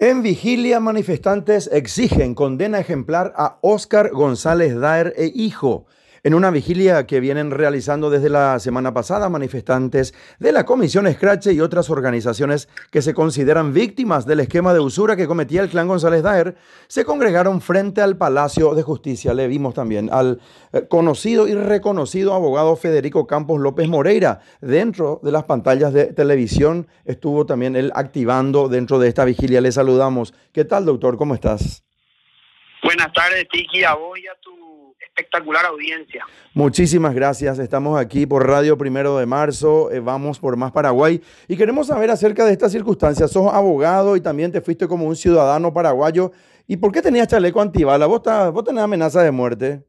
En vigilia, manifestantes exigen condena ejemplar a Óscar González Daer e hijo. En una vigilia que vienen realizando desde la semana pasada manifestantes de la Comisión Escrache y otras organizaciones que se consideran víctimas del esquema de usura que cometía el clan González Daer, se congregaron frente al Palacio de Justicia. Le vimos también al eh, conocido y reconocido abogado Federico Campos López Moreira. Dentro de las pantallas de televisión estuvo también él activando dentro de esta vigilia. Le saludamos. ¿Qué tal, doctor? ¿Cómo estás? Buenas tardes, Tiki, a vos y a tu espectacular audiencia. Muchísimas gracias. Estamos aquí por Radio Primero de Marzo. Eh, vamos por Más Paraguay. Y queremos saber acerca de estas circunstancias. Sos abogado y también te fuiste como un ciudadano paraguayo. ¿Y por qué tenías chaleco antibala? ¿Vos, vos tenés amenaza de muerte?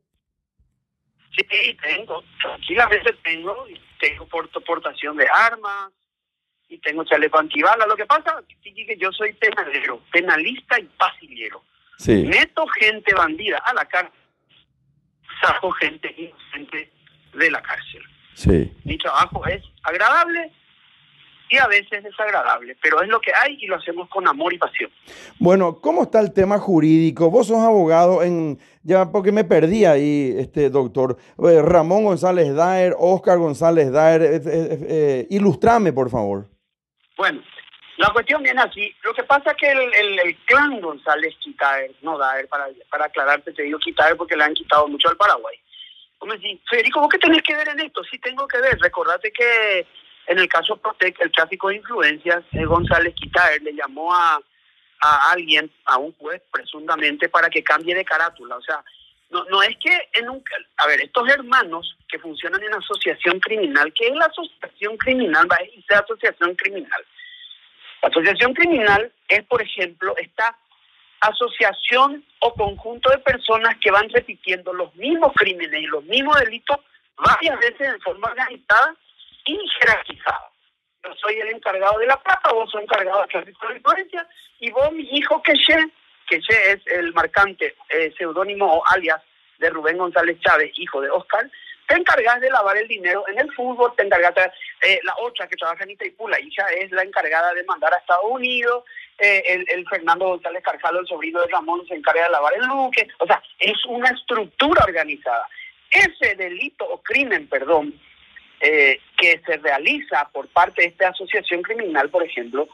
Sí, tengo. Tranquilamente tengo. Tengo portación de armas y tengo chaleco antibala. Lo que pasa es que yo soy penalero, penalista y pasillero. Sí. Meto gente bandida a la cárcel saco gente inocente de la cárcel. Sí. Mi trabajo es agradable y a veces desagradable, pero es lo que hay y lo hacemos con amor y pasión. Bueno, ¿cómo está el tema jurídico? Vos sos abogado en, ya porque me perdí ahí, este doctor, eh, Ramón González Daer, Oscar González Daer, eh, eh, ilustrame por favor. Bueno, la cuestión viene así. Lo que pasa es que el, clan González Quitaer, no Daer, para, para aclararte, te digo Quitaer porque le han quitado mucho al Paraguay. Como decís, Federico, ¿vos qué tenés que ver en esto? Sí tengo que ver. Recordate que en el caso Protec, el tráfico de influencias, González Quitaer le llamó a, a alguien, a un juez, presuntamente, para que cambie de carátula. O sea, no, no es que en un... A ver, estos hermanos que funcionan en asociación criminal, ¿qué es la asociación criminal? Va a decir asociación criminal la asociación criminal es, por ejemplo, esta asociación o conjunto de personas que van repitiendo los mismos crímenes y los mismos delitos varias veces de forma organizada y jerarquizada. Yo soy el encargado de la plata, vos sos encargado de tráfico de influencia y vos, mi hijo Queche, Queche es el marcante eh, seudónimo o alias de Rubén González Chávez, hijo de Oscar, te encargas de lavar el dinero en el fútbol, te encargas eh, la otra que trabaja en Itaipú, la hija es la encargada de mandar a Estados Unidos, eh, el, Fernando González Carcalo, el sobrino de Ramón, se encarga de lavar el luque, o sea, es una estructura organizada. Ese delito o crimen, perdón, eh, que se realiza por parte de esta asociación criminal, por ejemplo,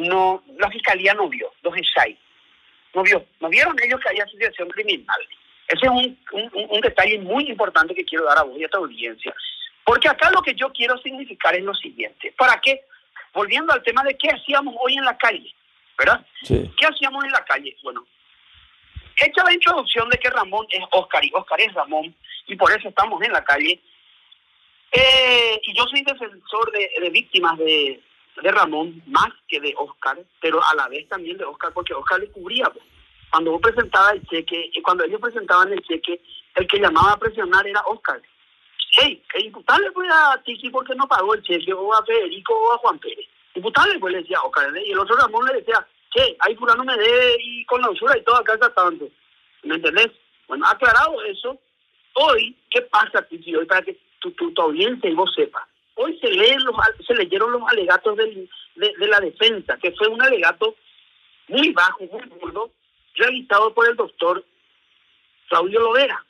no la fiscalía no vio, los ESAI, no vio, no vieron ellos que hay asociación criminal. Ese es un, un, detalle muy importante que quiero dar a vos y a tu audiencia. Porque acá lo que yo quiero significar es lo siguiente. ¿Para qué? Volviendo al tema de qué hacíamos hoy en la calle, ¿verdad? ¿Qué hacíamos en la calle? Bueno, hecha la introducción de que Ramón es Oscar y Oscar es Ramón, y por eso estamos en la calle. Eh, y yo soy defensor de, víctimas de, de, Ramón más que de Oscar, pero a la vez también de Oscar, porque Oscar le cubría. Pues cuando vos presentabas el cheque, y cuando ellos presentaban el cheque, el que llamaba a presionar era Oscar. Hey, imputable fue a Tiki porque no pagó el cheque, o a Federico o a Juan Pérez. Imputable pues le decía Oscar, y el otro Ramón le decía, che, ahí fulano me dé y con la usura y todo acá está tanto. ¿Me entendés? Bueno, aclarado eso, hoy, ¿qué pasa, Tiki? Hoy para que tu, tu, audiencia y vos sepas. Hoy se, leen los, se leyeron los alegatos de, de la defensa, que fue un alegato muy bajo, muy burdo, realizado por el doctor Claudio Lovera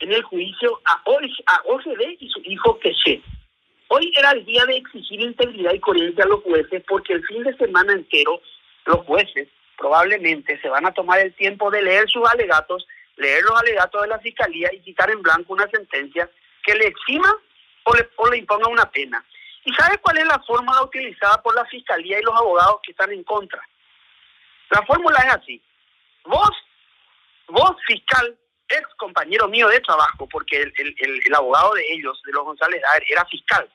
en el juicio a, OCD y su hijo Queche. Hoy era el día de exigir integridad y coherencia a los jueces porque el fin de semana entero los jueces probablemente se van a tomar el tiempo de leer sus alegatos, leer los alegatos de la fiscalía y quitar en blanco una sentencia que le exima o le, o le imponga una pena. ¿Y sabe cuál es la fórmula utilizada por la fiscalía y los abogados que están en contra? La fórmula es así. Vos, vos fiscal, ex compañero mío de trabajo, porque el, el, el, abogado de ellos, de los González era fiscal.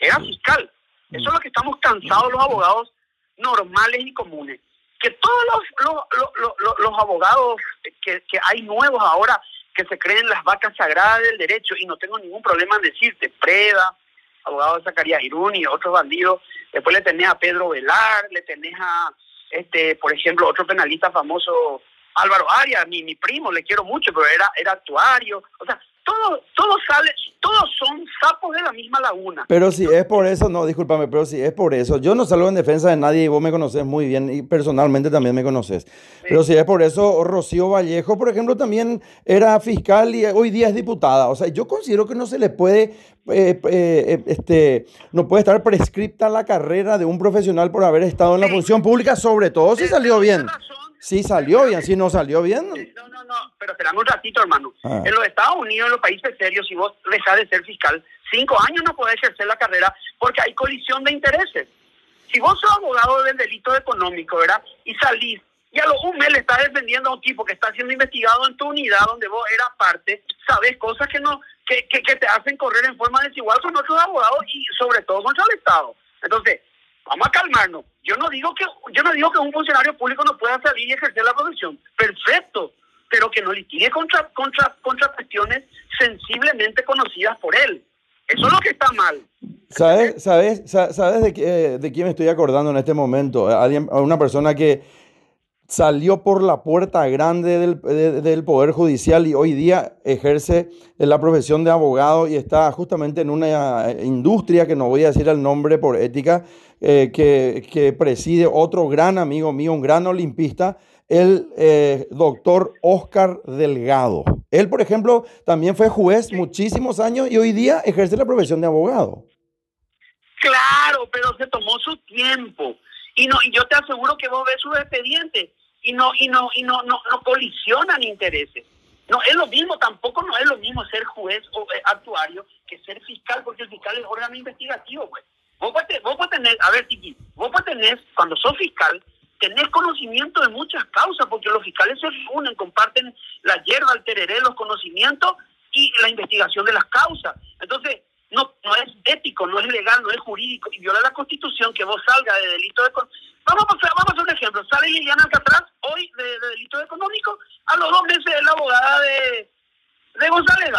Era fiscal. Eso es lo que estamos cansados los abogados normales y comunes. Que todos los, los, los, los, abogados que, que hay nuevos ahora que se creen las vacas sagradas del derecho, y no tengo ningún problema en decirte, Preda, abogado de Zacarías Irún y otros bandidos, después le tenés a Pedro Velar, le tenés a este, por ejemplo, otro penalista famoso, Álvaro Arias, mi, mi primo, le quiero mucho, pero era, era actuario. O sea, todos todo sale, todos son sapos de la misma laguna. Pero si es por eso, no, discúlpame, pero si es por eso, yo no salgo en defensa de nadie y vos me conoces muy bien y personalmente también me conoces. Pero si es por eso, Rocío Vallejo, por ejemplo, también era fiscal y hoy día es diputada. O sea, yo considero que no se le puede, eh, eh, este, no puede estar prescripta la carrera de un profesional por haber estado en la función pública, sobre todo si salió bien. Sí salió bien, si no salió bien. No, no, no, pero espérame un ratito, hermano. Ah. En los Estados Unidos, en los países serios, si vos dejas de ser fiscal, cinco años no podés ejercer la carrera porque hay colisión de intereses. Si vos sos abogado del delito económico, ¿verdad? Y salís y a lo un mes le estás defendiendo a un tipo que está siendo investigado en tu unidad donde vos eras parte, sabes cosas que no que, que, que te hacen correr en forma desigual con otros abogados y sobre todo contra el Estado. Entonces, vamos a calmarnos. Yo no digo que yo no digo que un funcionario público no pueda salir y ejercer la profesión. Perfecto, pero que no litigue contra contra contra cuestiones sensiblemente conocidas por él. Eso es lo que está mal. ¿Sabes, sabes, sabes de, de quién me estoy acordando en este momento? Alguien, una persona que salió por la puerta grande del, del, Poder Judicial y hoy día ejerce la profesión de abogado y está justamente en una industria que no voy a decir el nombre por ética, eh, que, que, preside otro gran amigo mío, un gran olimpista, el eh, doctor Oscar Delgado. Él, por ejemplo, también fue juez muchísimos años y hoy día ejerce la profesión de abogado. Claro, pero se tomó su tiempo. Y no, y yo te aseguro que vos ves su expediente y no y no y no no, no colisionan intereses. No es lo mismo, tampoco no es lo mismo ser juez o eh, actuario que ser fiscal, porque el fiscal es órgano investigativo, pues. Vos puedes, vos puedes tener, a ver, Tiki, vos puedes tener, cuando sos fiscal, tener conocimiento de muchas causas, porque los fiscales se reúnen, comparten la hierba, el tereré, los conocimientos y la investigación de las causas. Entonces, no, no es ético, no es legal, no es jurídico, y viola la constitución que vos salga de delito de... Vamos a, vamos un ejemplo. Sale Liliana Alcatraz hoy de, delito económico, a los dos meses es la abogada de, de González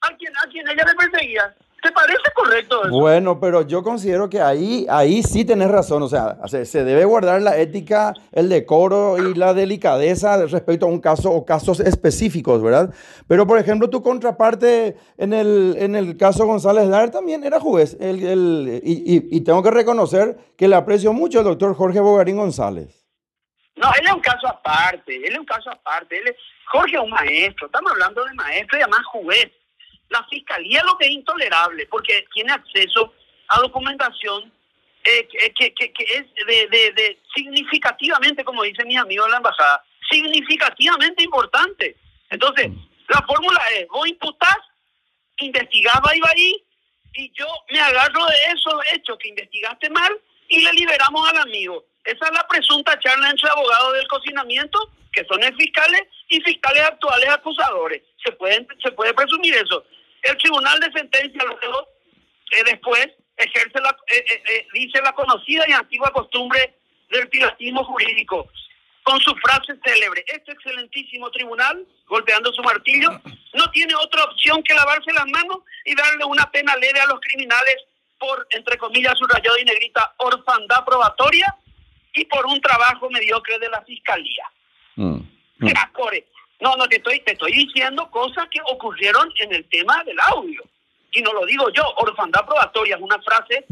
a quien, a quien ella le perseguía. ¿Te parece correcto eso? Bueno, pero yo considero que ahí, ahí sí tenés razón. O sea, se, debe guardar la ética, el decoro y la delicadeza respecto a un caso o casos específicos, ¿verdad? Pero, por ejemplo, tu contraparte en el, en el caso González Dar también era juez. El, el, y, y, tengo que reconocer que le aprecio mucho al doctor Jorge Bogarín González. No, él es un caso aparte. Él es un caso aparte. Él es, Jorge es un maestro. Estamos hablando de maestro y además juez la fiscalía lo que es intolerable, porque tiene acceso a documentación eh, que, es de, significativamente, como dice mi amigo de la embajada, significativamente importante. Entonces, la fórmula es, vos imputás, investigás ahí y yo me agarro de esos hechos que investigaste mal y le liberamos al amigo. Esa es la presunta charla entre abogados del cocinamiento, que son el fiscales, y fiscales actuales acusadores. Se, pueden, se puede presumir eso. El tribunal de sentencia luego, eh, después, ejerce la, eh, eh, dice la conocida y antigua costumbre del pilatismo jurídico, con su frase célebre, este excelentísimo tribunal, golpeando su martillo, no tiene otra opción que lavarse las manos y darle una pena leve a los criminales por, entre comillas, subrayado y negrita, orfandad probatoria y por un trabajo mediocre de la fiscalía. Mm. mm. No, no, te estoy, te estoy diciendo cosas que ocurrieron en el tema del audio. Y no lo digo yo, orfandad probatoria es una frase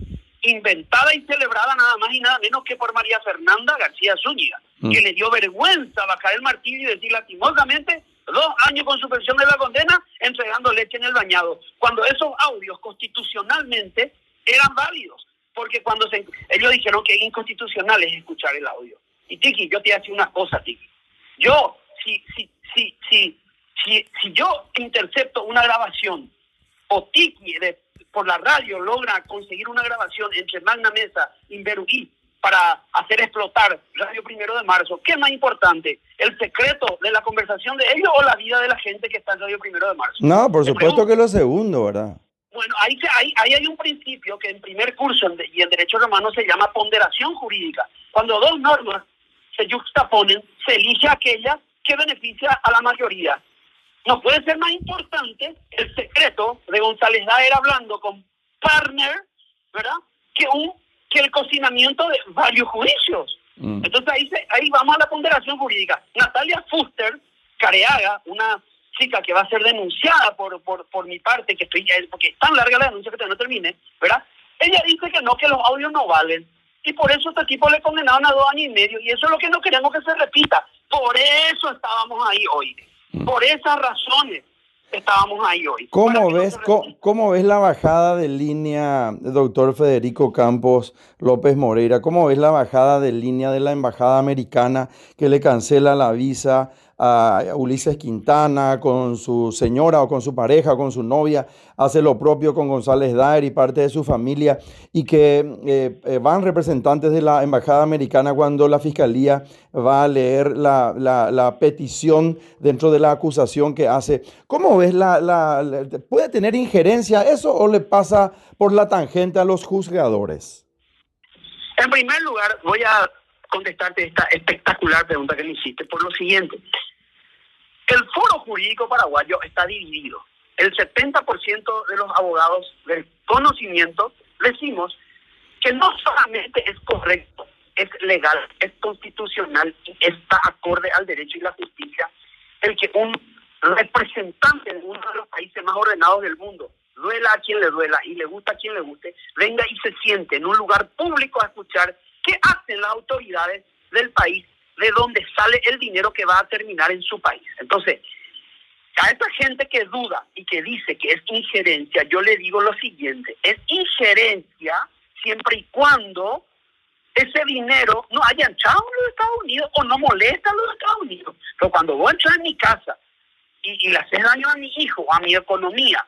inventada y celebrada nada más y nada menos que por María Fernanda García Zúñiga, mm. que le dio vergüenza bajar el martillo y decir lastimosamente dos años con suspensión de la condena entregando leche en el bañado, cuando esos audios constitucionalmente eran válidos, porque cuando se, ellos dijeron que inconstitucional es escuchar el audio. Y Tiki, yo te voy a decir una cosa, Tiki. Yo, si, si si, si, si, si yo intercepto una grabación o Tiki por la radio logra conseguir una grabación entre Magna Mesa y Beruguí para hacer explotar Radio Primero de Marzo, ¿qué es más importante? ¿El secreto de la conversación de ellos o la vida de la gente que está en Radio Primero de Marzo? No, por supuesto que lo segundo, ¿verdad? Bueno, ahí, ahí, ahí, hay un principio que en primer curso y en Derecho Romano se llama ponderación jurídica. Cuando dos normas se juxtaponen, se elige aquella que beneficia a la mayoría. No puede ser más importante el secreto de González Daer hablando con partner, ¿verdad? Que un que el cocinamiento de varios juicios. Mm. Entonces ahí, ahí vamos a la ponderación jurídica. Natalia Fuster Careaga, una chica que va a ser denunciada por, por, por mi parte, que estoy porque es tan larga la denuncia que todavía no termine, ¿verdad? Ella dice que no, que los audios no valen. Y por eso este tipo le condenaron a dos años y medio. Y eso es lo que no queremos que se repita. Por eso estábamos ahí hoy. Mm. Por esas razones estábamos ahí hoy. ¿Cómo ves, cómo, ves la bajada de línea, doctor Federico Campos López Moreira? ¿Cómo ves la bajada de línea de la embajada americana que le cancela la visa a Ulises Quintana con su señora o con su pareja o con su novia? Hace lo propio con González Daer y parte de su familia y que eh, eh, van representantes de la embajada americana cuando la fiscalía va a leer la, petición dentro de la acusación que hace. ¿Cómo ves la, la, ¿Puede tener injerencia eso o le pasa por la tangente a los juzgadores? En primer lugar, voy a contestarte esta espectacular pregunta que me hiciste por lo siguiente. El foro jurídico paraguayo está dividido. El 70% de los abogados del conocimiento decimos que no solamente es correcto es legal, es constitucional y está acorde al derecho y la justicia el que un representante de uno de los países más ordenados del mundo, duela a quien le duela y le gusta a quien le guste, venga y se siente en un lugar público a escuchar qué hacen las autoridades del país de donde sale el dinero que va a terminar en su país. Entonces, a esta gente que duda y que dice que es injerencia, yo le digo lo siguiente, es injerencia siempre y cuando ese dinero no haya entrado en los Estados Unidos o no molesta a los Estados Unidos. Pero cuando vos entras en mi casa y, le haces daño a mi hijo, a mi economía,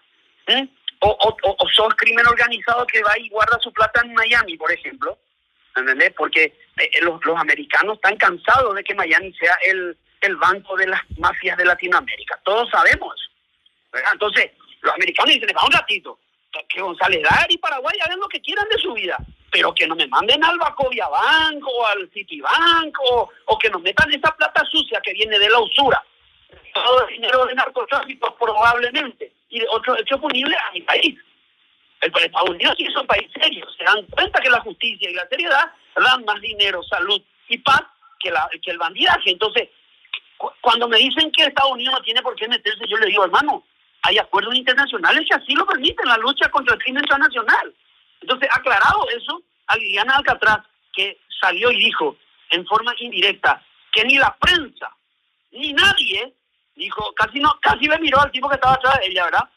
o, o, sos crimen organizado que va y guarda su plata en Miami, por ejemplo, Porque eh, eh, los, los, americanos están cansados de que Miami sea el, el banco de las mafias de Latinoamérica. Todos sabemos. Entonces, los americanos dicen, va un ratito, que González Dar y Paraguay hagan lo que quieran de su vida pero que no me manden al Bacovia Banco o al Citibank o, o que nos metan esa plata sucia que viene de la usura, todo el dinero de narcotráfico probablemente, y de otros hechos punibles a mi país. El, Estados Unidos sí es un país serio, se dan cuenta que la justicia y la seriedad dan más dinero, salud y paz que, la, que el bandidaje. Entonces, cuando me dicen que Estados Unidos no tiene por qué meterse, yo le digo, hermano, hay acuerdos internacionales que así lo permiten, la lucha contra el crimen internacional. Entonces, aclarado eso, a Liliana Alcatraz, que salió y dijo en forma indirecta que ni la prensa ni nadie dijo, casi no, casi me miró al tipo que estaba atrás de ella, ¿verdad?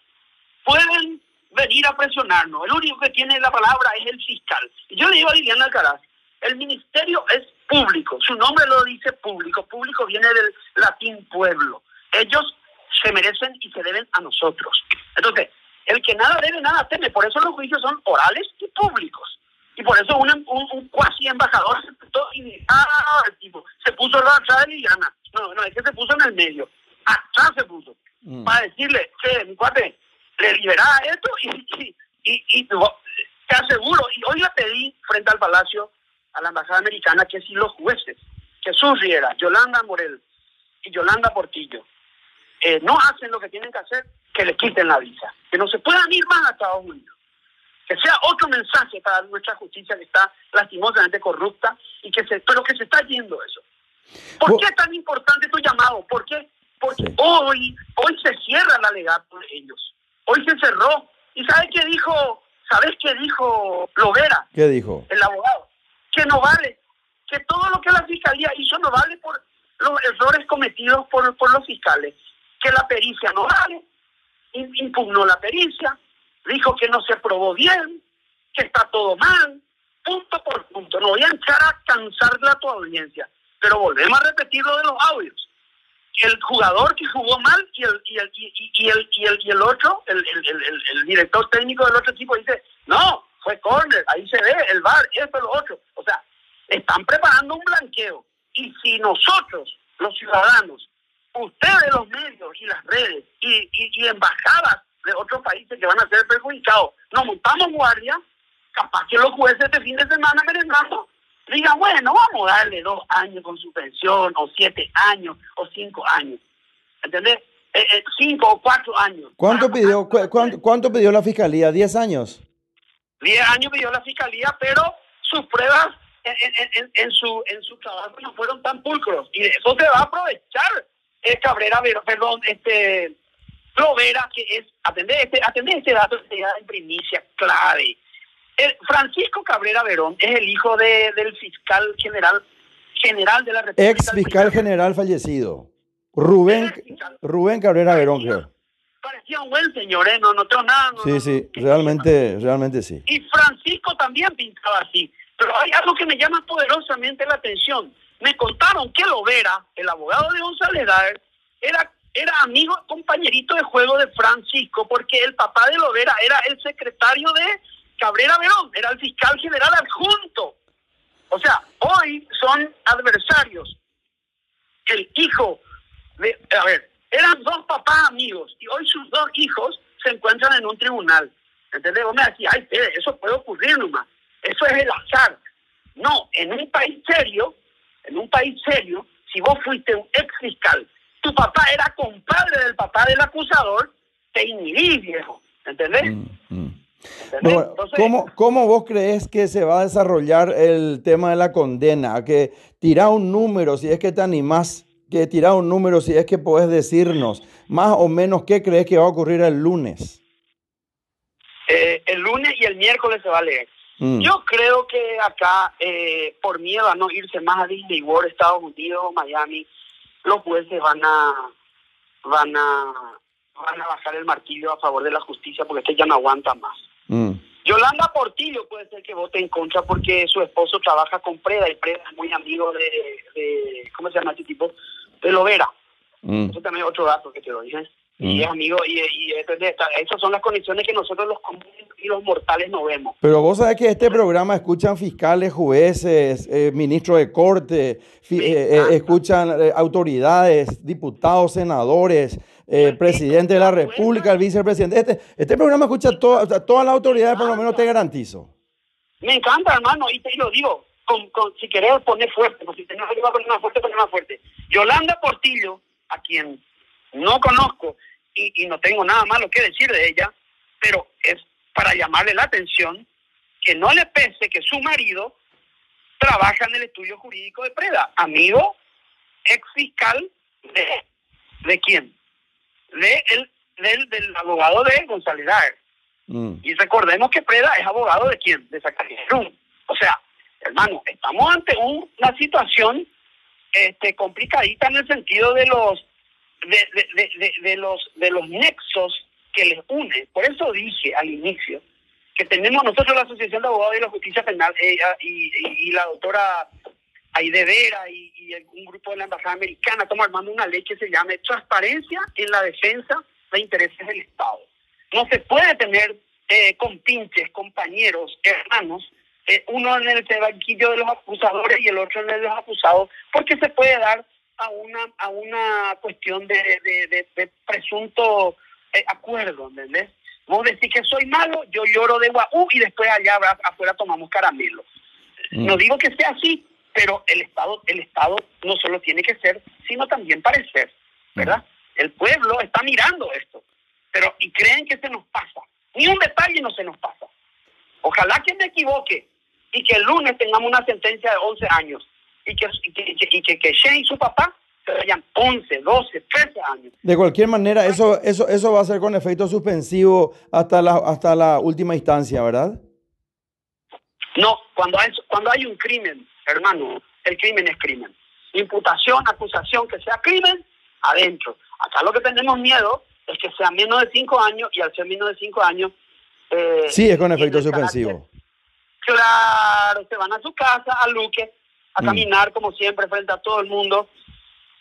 Pueden venir a presionarnos. El único que tiene la palabra es el fiscal. Yo le digo a Liliana Alcaraz, el ministerio es público, su nombre lo dice público, público viene del latín pueblo. Ellos se merecen y se deben a nosotros. Entonces, el que nada debe, nada teme. Por eso los juicios son orales y públicos. Y por eso un, un, cuasi embajador se puso, y, ah, tipo, se puso atrás de Liliana. No, no, es que se puso en el medio. Atrás se puso. Mm. Para decirle, che, mi cuate, le liberaba esto y, y, y, te aseguro, y hoy le pedí frente al Palacio a la Embajada Americana que si los jueces, Jesús Riera, Yolanda Morel y Yolanda Portillo, eh, no hacen lo que tienen que hacer, que le quiten la visa, que no se puedan ir más a Estados Unidos. Que sea otro mensaje para nuestra justicia que está lastimosamente corrupta y que se, pero que se está yendo eso. ¿Por qué es tan importante tu llamado? ¿Por qué? Porque hoy, hoy se cierra el alegato de ellos. Hoy se cerró. ¿Y sabes qué dijo? ¿Sabes qué dijo Lovera? ¿Qué dijo? El abogado. Que no vale. Que todo lo que la fiscalía hizo no vale por los errores cometidos por, por los fiscales que la pericia no vale, impugnó la pericia, dijo que no se probó bien, que está todo mal, punto por punto. No voy a entrar a cansarle a tu audiencia, pero volvemos a repetir lo de los audios. El jugador que jugó mal y el, y el, y, el, y el, y el otro, el, el, el, director técnico del otro equipo dice, no, fue corner, ahí se ve, el bar, esto, lo otro. O sea, están preparando un blanqueo. Y si nosotros, los ciudadanos, ustedes los medios y las redes y, y, embajadas de otros países que van a ser perjudicados, nos montamos guardia, capaz que los jueces este fin de semana merendando digan, bueno, vamos a darle dos años con suspensión, o siete años, o cinco años. ¿Entendés? Eh, eh, cinco o cuatro años. ¿Cuánto pidió, cuánto, pidió la fiscalía? ¿Diez años? Diez años pidió la fiscalía, pero sus pruebas en, en, su, en su trabajo no fueron tan pulcros. Y de eso se va a aprovechar es Cabrera, perdón, este Lovera, que es, atender este, atender este dato en primicia clave. Francisco Cabrera Verón es el hijo de, del fiscal general general de la República. Ex fiscal general fallecido. Rubén, Rubén Cabrera Verón, creo. Parecía un buen señor, ¿eh? No notó nada. sí, sí, realmente, realmente sí. Y Francisco también pintaba así. Pero hay algo que me llama poderosamente la atención. Me contaron que Lovera, el abogado de González Daer, era, era amigo, compañerito de juego de Francisco, porque el papá de Lovera era el secretario de Cabrera Verón, era el fiscal general adjunto. O sea, hoy son adversarios. El hijo de, a ver, eran dos papás amigos y hoy sus dos hijos se encuentran en un tribunal. ¿Entendés? Vos me decís, ay, eso puede ocurrir nomás. Eso es el azar. No, en un país serio, en un país serio, si vos fuiste un ex fiscal, tu papá era compadre del papá del acusador, te inhibís, viejo. ¿Entendés? Mm, mm. ¿Cómo, ¿cómo, vos crees que se va a desarrollar el tema de la condena? Que tira un número, si es que te animás, que tira un número, si es que podés decirnos más o menos qué crees que va a ocurrir el lunes. Eh, el lunes y el miércoles se va a leer. Mm. Yo creo que acá, eh, por miedo a no irse más a Disney World, Estados Unidos, Miami, los jueces van a, van a, van a bajar el martillo a favor de la justicia porque este ya no aguanta más. Mm. Yolanda Portillo puede ser que vote en contra porque su esposo trabaja con Preda y Preda es muy amigo de, ¿cómo se llama este tipo? De Lovera. Mm. Eso también es otro dato que te lo dije. Y mm. amigo, y, y, esas son las condiciones que nosotros los comunes y los mortales no vemos. Pero vos sabés que este programa escuchan fiscales, jueces, eh, ministros de corte, eh, eh, escuchan autoridades, diputados, senadores, presidente de la República, el vicepresidente. Este, este programa escucha todas las autoridades, por lo menos te garantizo. Me encanta, hermano, y te lo digo, con, si querés poner fuerte, pues si tenés que poner más fuerte, poner más fuerte. Yolanda Portillo, a quien no conozco y, y no tengo nada malo que decir de ella, pero es para llamarle la atención que no le pese que su marido trabaja en el estudio jurídico de Preda, amigo ex fiscal de, ¿de quién? de el, del, abogado de González mm. Y recordemos que Preda es abogado de quién? De Zacarías O sea, hermano, estamos ante una situación este, complicadita en el sentido de los de, de, los de los nexos que les une. Por eso dije al inicio que tenemos nosotros la Asociación de Abogados de la Justicia Penal eh, y, y, la doctora Aide Vera y, y, un grupo de la Embajada Americana estamos armando una ley que se llame Transparencia en la Defensa de Intereses del Estado. No se puede tener eh, compinches, compañeros, hermanos, eh, uno en el banquillo de los acusadores y el otro en el de los acusados, porque se puede dar a una a una cuestión de, de, presunto eh, acuerdo, ¿entendés? Vos decís que soy malo, yo lloro de guau y después allá afuera tomamos caramelo. Mm. No digo que sea así, pero el Estado, el Estado no solo tiene que ser, sino también parecer, ¿verdad? El pueblo está mirando esto, pero y creen que se nos pasa. Ni un detalle no se nos pasa. Ojalá que me equivoque y que el lunes tengamos una sentencia de 11 años y que, y que, y que, que Shane y su papá se vayan 11, 12, 13 años. De cualquier manera, eso, eso, eso va a ser con efecto suspensivo hasta la, hasta la última instancia, ¿verdad? No, cuando hay, cuando hay un crimen hermano, el crimen es crimen. Imputación, acusación, que sea crimen, adentro. Acá lo que tenemos miedo es que sea menos de cinco años y al ser menos de cinco años... Eh, sí, es con efecto suspensivo. Claro, se van a su casa, a Luque, a mm. caminar como siempre frente a todo el mundo.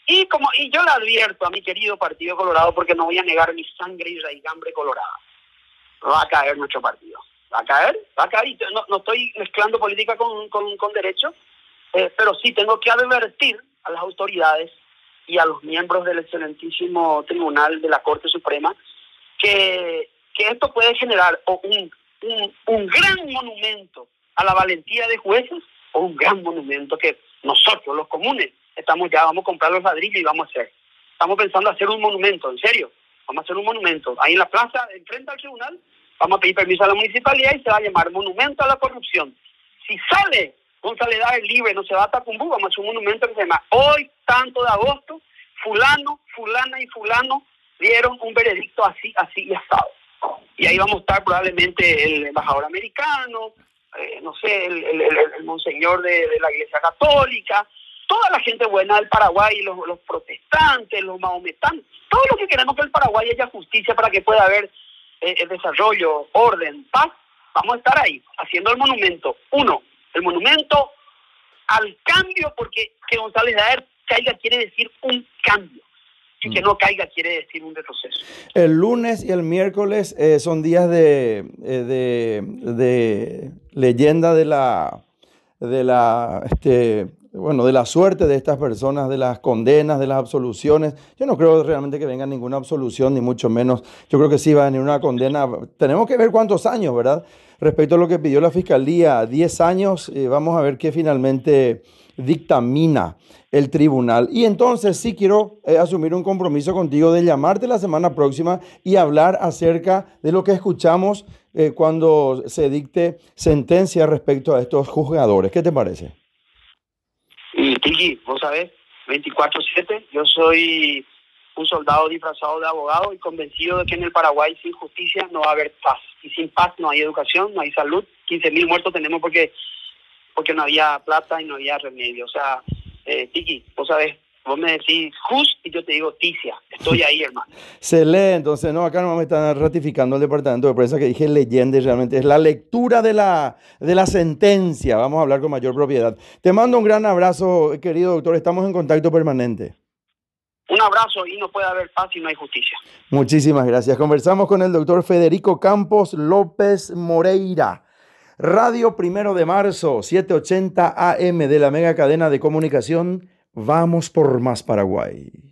Y como y yo le advierto a mi querido Partido Colorado, porque no voy a negar mi sangre y raigambre colorada, va a caer nuestro partido. Va a caer, va a caer. No, no estoy mezclando política con, con, con derecho, eh, pero sí tengo que advertir a las autoridades y a los miembros del excelentísimo tribunal de la Corte Suprema que, que esto puede generar un, un, un gran monumento a la valentía de jueces o un gran monumento que nosotros, los comunes, estamos ya, vamos a comprar los ladrillos y vamos a hacer. Estamos pensando hacer un monumento, en serio. Vamos a hacer un monumento. Ahí en la plaza, enfrente al tribunal, vamos a pedir permiso a la municipalidad y se va a llamar Monumento a la Corrupción. Si sale González el libre, no se va a Tacumbú, vamos a hacer un monumento que se llama Hoy, tanto de agosto, fulano, fulana y fulano dieron un veredicto así, así y asado. Y ahí vamos a estar probablemente el embajador americano, eh, no sé, el, monseñor de, la Iglesia Católica, toda la gente buena del Paraguay, los, los protestantes, los mahometanos, todo lo que queremos que el Paraguay haya justicia para que pueda haber eh, desarrollo, orden, paz, vamos a estar ahí, haciendo el monumento. Uno, el monumento al cambio, porque que González Daer caiga quiere decir un cambio y que mm. no caiga quiere decir un retroceso. El lunes y el miércoles eh, son días de, eh, de, de, leyenda de la, de la, este, bueno, de la suerte de estas personas, de las condenas, de las absoluciones. Yo no creo realmente que venga ninguna absolución, ni mucho menos. Yo creo que sí va a venir una condena. Tenemos que ver cuántos años, ¿verdad? Respecto a lo que pidió la fiscalía, 10 años, eh, vamos a ver qué finalmente dictamina el tribunal. Y entonces sí quiero eh, asumir un compromiso contigo de llamarte la semana próxima y hablar acerca de lo que escuchamos eh, cuando se dicte sentencia respecto a estos juzgadores. ¿Qué te parece? Y Tiki, vos sabés, 24-7, yo soy un soldado disfrazado de abogado y convencido de que en el Paraguay sin justicia no va a haber paz. Y sin paz no hay educación, no hay salud. 15 mil muertos tenemos porque porque no había plata y no había remedio. O sea, eh, Tiki, vos sabés, vos me decís Jus y yo te digo Ticia. Estoy ahí, hermano. Se lee, entonces, no, acá no me están ratificando el departamento de prensa que dije leyenda realmente es la lectura de la, de la sentencia. Vamos a hablar con mayor propiedad. Te mando un gran abrazo, querido doctor. Estamos en contacto permanente. Un abrazo y no puede haber paz si no hay justicia. Muchísimas gracias. Conversamos con el doctor Federico Campos López Moreira. Radio Primero de Marzo, 780 AM de la mega cadena de comunicación. Vamos por más Paraguay.